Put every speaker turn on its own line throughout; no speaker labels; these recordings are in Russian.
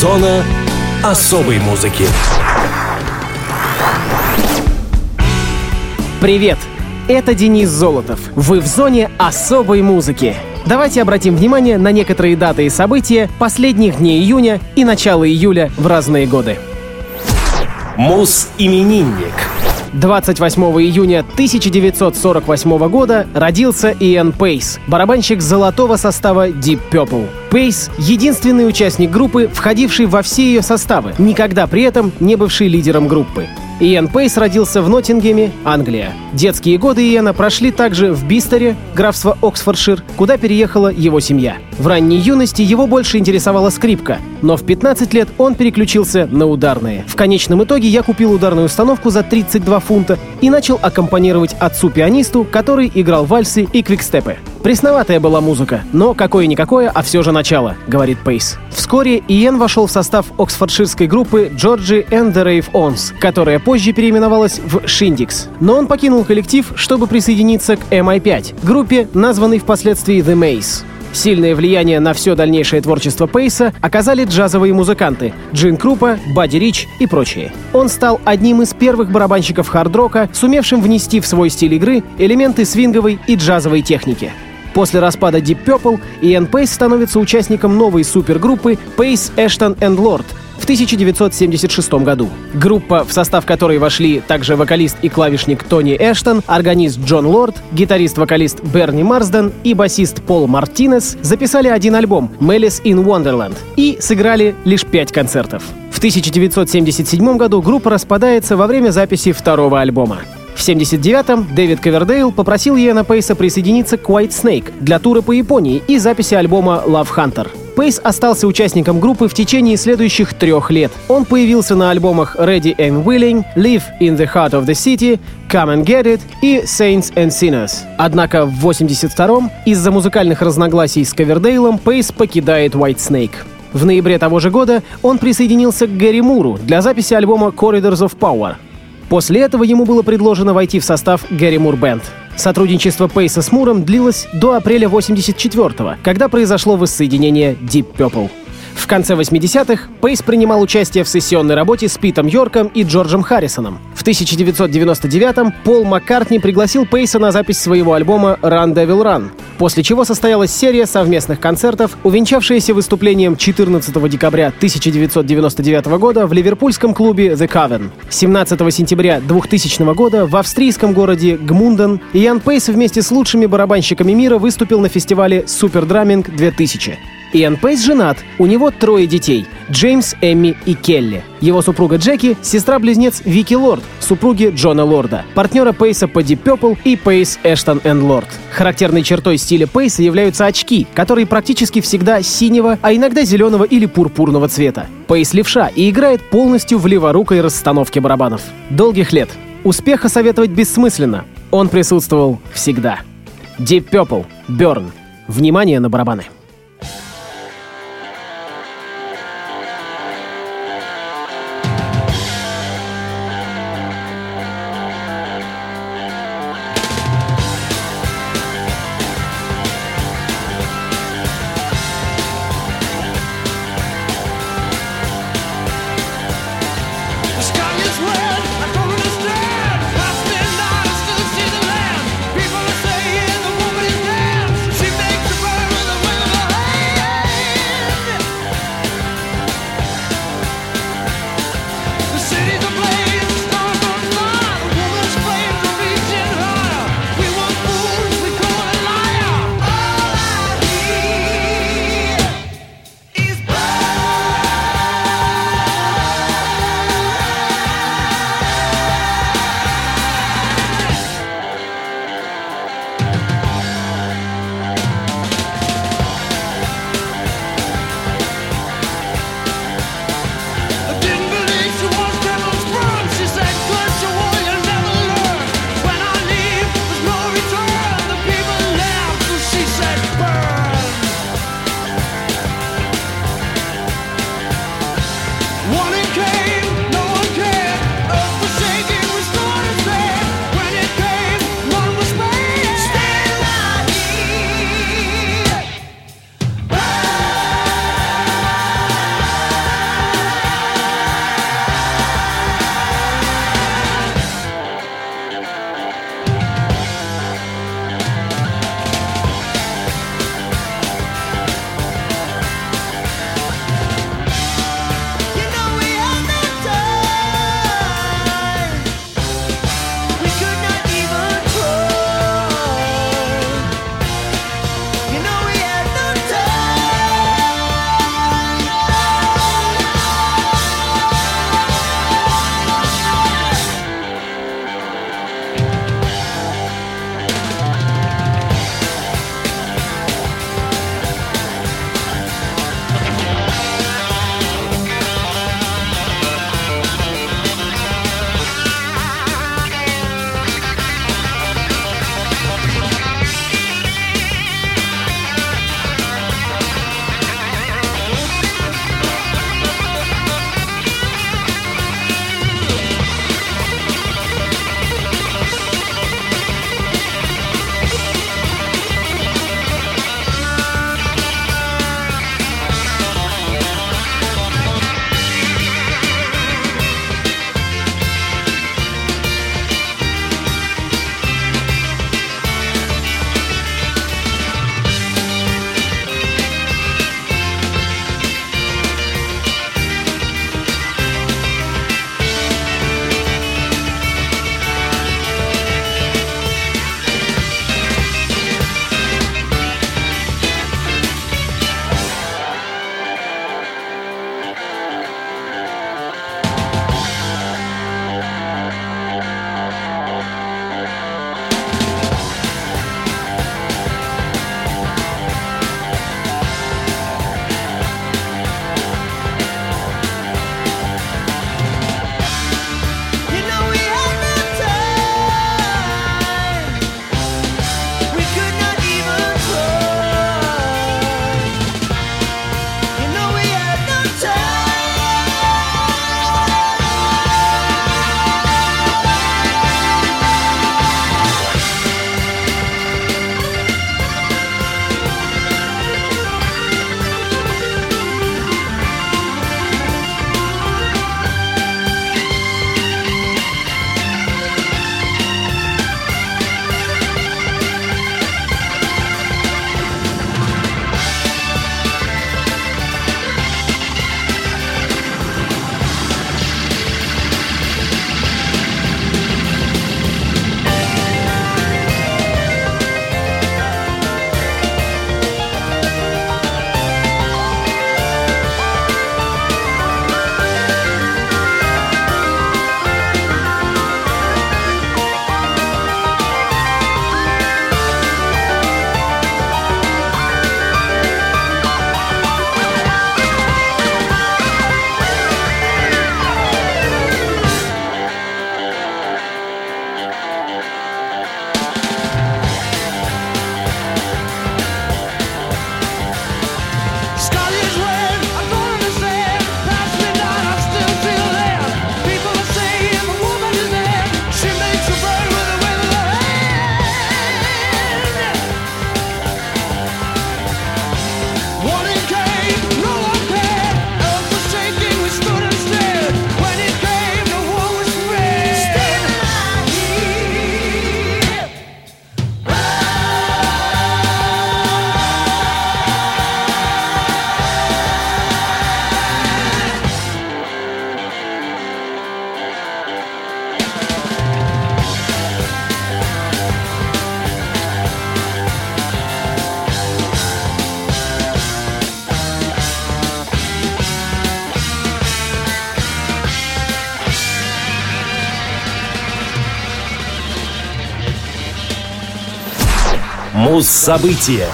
Зона особой музыки.
Привет! Это Денис Золотов. Вы в зоне особой музыки. Давайте обратим внимание на некоторые даты и события последних дней июня и начала июля в разные годы.
Мус-именинник.
28 июня 1948 года родился Иэн Пейс, барабанщик золотого состава Deep Purple. Пейс — единственный участник группы, входивший во все ее составы, никогда при этом не бывший лидером группы. Иэн Пейс родился в Ноттингеме, Англия. Детские годы Иэна прошли также в Бистере, графство Оксфордшир, куда переехала его семья. В ранней юности его больше интересовала скрипка, но в 15 лет он переключился на ударные. В конечном итоге я купил ударную установку за 32 фунта и начал аккомпанировать отцу-пианисту, который играл вальсы и квикстепы. Пресноватая была музыка, но какое-никакое, а все же начало, говорит Пейс. Вскоре Иен вошел в состав оксфордширской группы Georgie and the Rave Ons, которая позже переименовалась в Shindigs. Но он покинул коллектив, чтобы присоединиться к MI5, группе, названной впоследствии The Maze. Сильное влияние на все дальнейшее творчество Пейса оказали джазовые музыканты Джин Крупа, Бадди Рич и прочие. Он стал одним из первых барабанщиков хард-рока, сумевшим внести в свой стиль игры элементы свинговой и джазовой техники. После распада Deep Purple Иэн Пейс становится участником новой супергруппы Pace Ashton and Lord 1976 году. Группа, в состав которой вошли также вокалист и клавишник Тони Эштон, органист Джон Лорд, гитарист-вокалист Берни Марсден и басист Пол Мартинес, записали один альбом «Malice in Wonderland» и сыграли лишь пять концертов. В 1977 году группа распадается во время записи второго альбома. В 79-м Дэвид Ковердейл попросил Йена Пейса присоединиться к White Snake для тура по Японии и записи альбома Love Hunter. Пейс остался участником группы в течение следующих трех лет. Он появился на альбомах Ready and Willing, Live in the Heart of the City, Come and Get It и Saints and Sinners. Однако в 82-м из-за музыкальных разногласий с Ковердейлом Пейс покидает White Snake. В ноябре того же года он присоединился к Гэри Муру для записи альбома Corridors of Power — После этого ему было предложено войти в состав Гэри Мур Бенд. Сотрудничество Пейса с Муром длилось до апреля 84-го, когда произошло воссоединение Deep Purple. В конце 80-х Пейс принимал участие в сессионной работе с Питом Йорком и Джорджем Харрисоном. В 1999-м Пол Маккартни пригласил Пейса на запись своего альбома «Run Devil Run», после чего состоялась серия совместных концертов, увенчавшаяся выступлением 14 декабря 1999 года в ливерпульском клубе The Coven. 17 сентября 2000 года в австрийском городе Гмунден Ян Пейс вместе с лучшими барабанщиками мира выступил на фестивале Drumming 2000. Иэн Пейс женат, у него трое детей — Джеймс, Эмми и Келли. Его супруга Джеки — сестра-близнец Вики Лорд, супруги Джона Лорда, партнера Пейса по Deep Purple и Пейс Эштон энд Лорд. Характерной чертой стиля Пейса являются очки, которые практически всегда синего, а иногда зеленого или пурпурного цвета. Пейс левша и играет полностью в леворукой расстановке барабанов. Долгих лет. Успеха советовать бессмысленно. Он присутствовал всегда. Deep Purple, Burn. Внимание на барабаны.
Муз-события.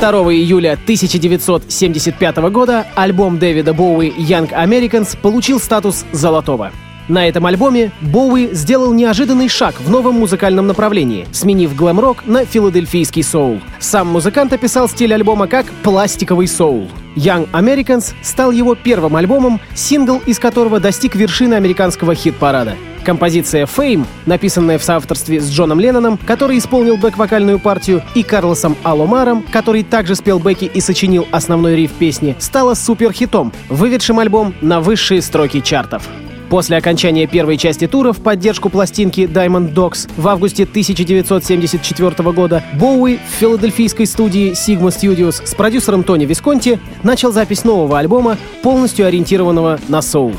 2 июля 1975 года альбом Дэвида Боуи «Young Americans» получил статус золотого. На этом альбоме Боуи сделал неожиданный шаг в новом музыкальном направлении, сменив глэм-рок на филадельфийский соул. Сам музыкант описал стиль альбома как «пластиковый соул». Young Americans стал его первым альбомом, сингл из которого достиг вершины американского хит-парада. Композиция «Fame», написанная в соавторстве с Джоном Ленноном, который исполнил бэк-вокальную партию, и Карлосом Аломаром, который также спел бэки и сочинил основной риф песни, стала суперхитом, выведшим альбом на высшие строки чартов. После окончания первой части тура в поддержку пластинки Diamond Dogs в августе 1974 года Боуи в филадельфийской студии Sigma Studios с продюсером Тони Висконти начал запись нового альбома, полностью ориентированного на соул.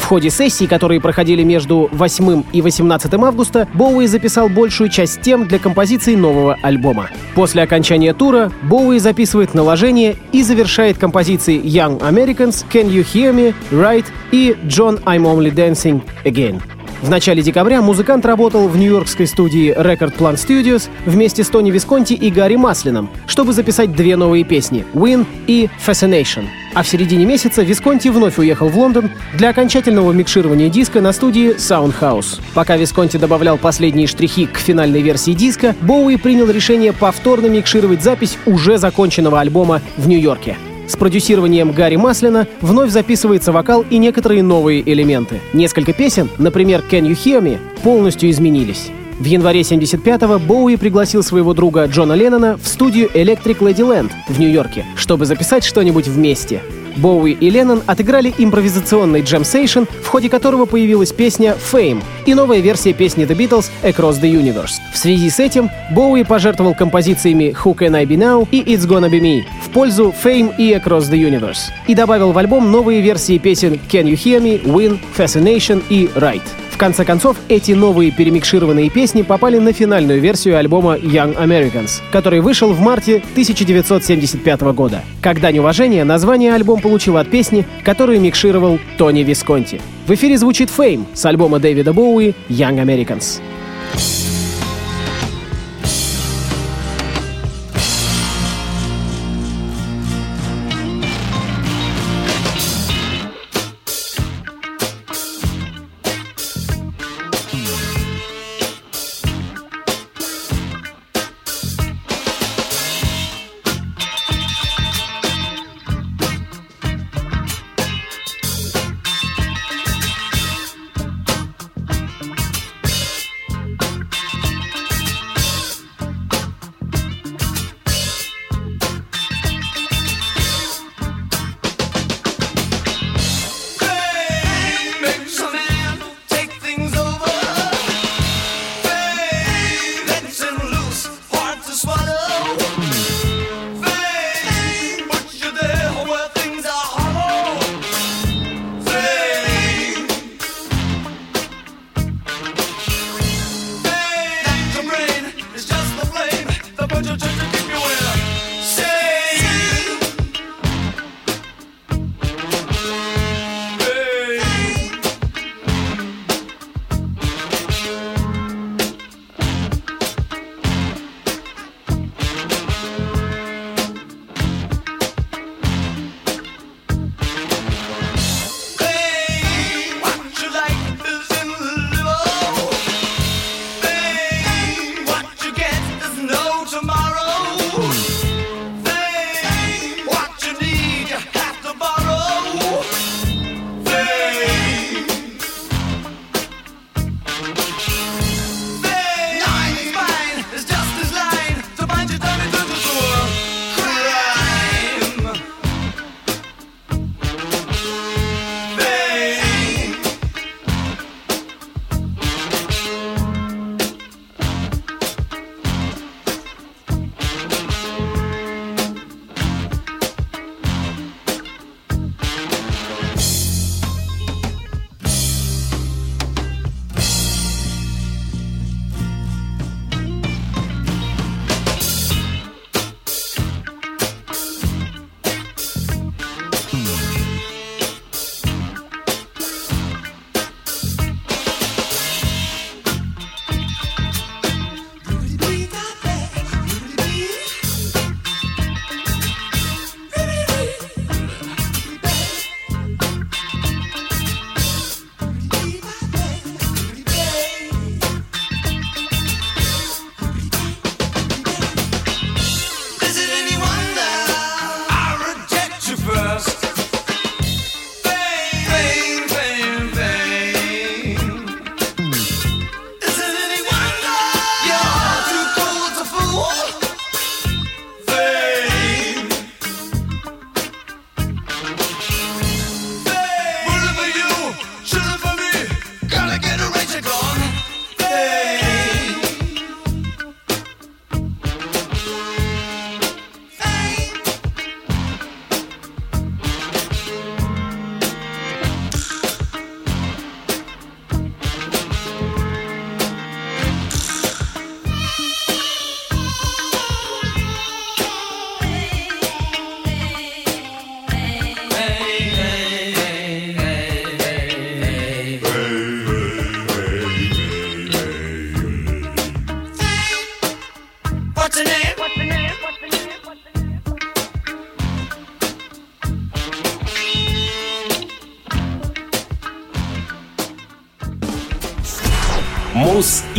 В ходе сессий, которые проходили между 8 и 18 августа, Боуи записал большую часть тем для композиции нового альбома. После окончания тура Боуи записывает наложение и завершает композиции Young Americans, Can You Hear Me, Right и John I'm Only Dancing Again. В начале декабря музыкант работал в нью-йоркской студии Record Plant Studios вместе с Тони Висконти и Гарри Маслином, чтобы записать две новые песни «Win» и «Fascination». А в середине месяца Висконти вновь уехал в Лондон для окончательного микширования диска на студии Soundhouse. Пока Висконти добавлял последние штрихи к финальной версии диска, Боуи принял решение повторно микшировать запись уже законченного альбома в Нью-Йорке. С продюсированием Гарри Маслина вновь записывается вокал и некоторые новые элементы. Несколько песен, например «Can You Hear Me», полностью изменились. В январе 75-го Боуи пригласил своего друга Джона Леннона в студию Electric Ladyland в Нью-Йорке, чтобы записать что-нибудь вместе. Боуи и Леннон отыграли импровизационный джем-сейшн, в ходе которого появилась песня «Fame» и новая версия песни The Beatles «Across the Universe». В связи с этим Боуи пожертвовал композициями «Who Can I Be Now» и «It's Gonna Be Me» в пользу «Fame» и «Across the Universe» и добавил в альбом новые версии песен «Can You Hear Me», «Win», «Fascination» и «Right» конце концов, эти новые перемикшированные песни попали на финальную версию альбома Young Americans, который вышел в марте 1975 года. Как дань уважения, название альбом получил от песни, которую микшировал Тони Висконти. В эфире звучит Fame с альбома Дэвида Боуи Young Americans.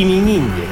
Мус-именинник.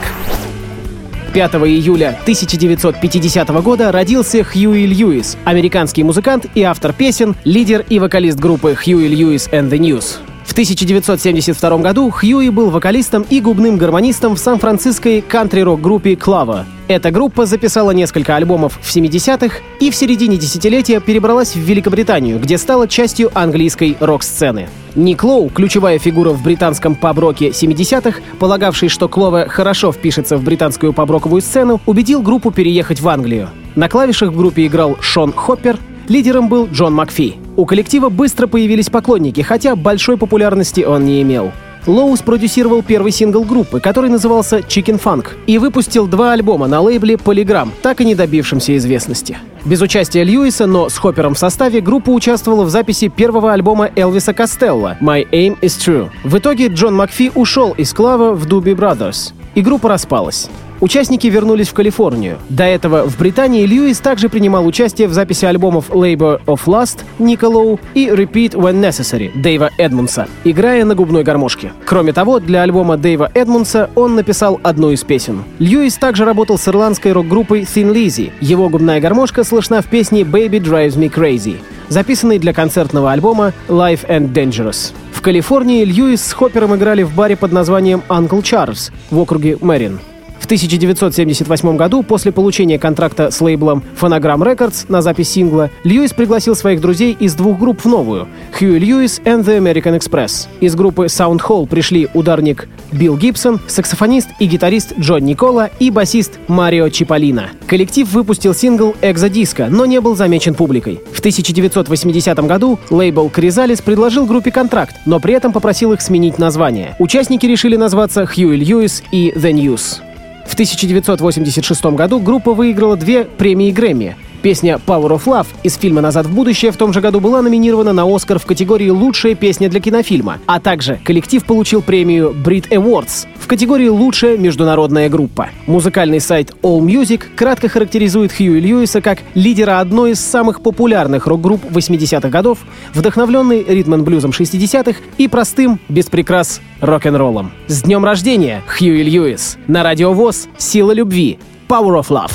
5 июля 1950 года родился Хьюи Льюис, американский музыкант и автор песен, лидер и вокалист группы Хьюи Льюис and the News. В 1972 году Хьюи был вокалистом и губным гармонистом в сан-франциской кантри-рок-группе «Клава». Эта группа записала несколько альбомов в 70-х и в середине десятилетия перебралась в Великобританию, где стала частью английской рок-сцены. Ник Лоу, ключевая фигура в британском паб-роке 70-х, полагавший, что Клова хорошо впишется в британскую паб-роковую сцену, убедил группу переехать в Англию. На клавишах в группе играл Шон Хоппер, лидером был Джон Макфи. У коллектива быстро появились поклонники, хотя большой популярности он не имел. Лоу спродюсировал первый сингл группы, который назывался Chicken Funk, и выпустил два альбома на лейбле Polygram, так и не добившимся известности. Без участия Льюиса, но с Хоппером в составе, группа участвовала в записи первого альбома Элвиса Костелла «My Aim is True». В итоге Джон Макфи ушел из Клава в Doobie Brothers, и группа распалась. Участники вернулись в Калифорнию. До этого в Британии Льюис также принимал участие в записи альбомов Labor of Lust, Николоу и Repeat When Necessary Дэйва Эдмунса, играя на губной гармошке. Кроме того, для альбома Дэйва Эдмунса он написал одну из песен. Льюис также работал с ирландской рок-группой Thin Lizzy. Его губная гармошка слышна в песне Baby Drives Me Crazy записанный для концертного альбома Life and Dangerous. В Калифорнии Льюис с Хоппером играли в баре под названием Uncle Charles в округе Мэрин. В 1978 году, после получения контракта с лейблом Phonogram Records на запись сингла, Льюис пригласил своих друзей из двух групп в новую — Хьюи Льюис and the American Express. Из группы Sound Hall пришли ударник Билл Гибсон, саксофонист и гитарист Джон Никола и басист Марио Чиполлино. Коллектив выпустил сингл «Экзодиско», но не был замечен публикой. В 1980 году лейбл Кризалис предложил группе контракт, но при этом попросил их сменить название. Участники решили назваться Хьюи Льюис и The News. В 1986 году группа выиграла две премии Грэмми Песня Power of Love из фильма «Назад в будущее» в том же году была номинирована на «Оскар» в категории «Лучшая песня для кинофильма», а также коллектив получил премию Brit Awards в категории «Лучшая международная группа». Музыкальный сайт All Music кратко характеризует Хьюи Льюиса как лидера одной из самых популярных рок-групп 80-х годов, вдохновленный ритм блюзом 60-х и простым, без прикрас, рок-н-роллом. С днем рождения, Хьюи Льюис! На Радио ВОЗ «Сила любви» Power of Love.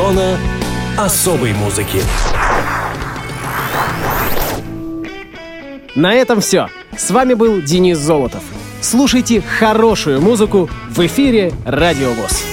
Зона особой музыки.
На этом все. С вами был Денис Золотов. Слушайте хорошую музыку в эфире Радио ВОЗ.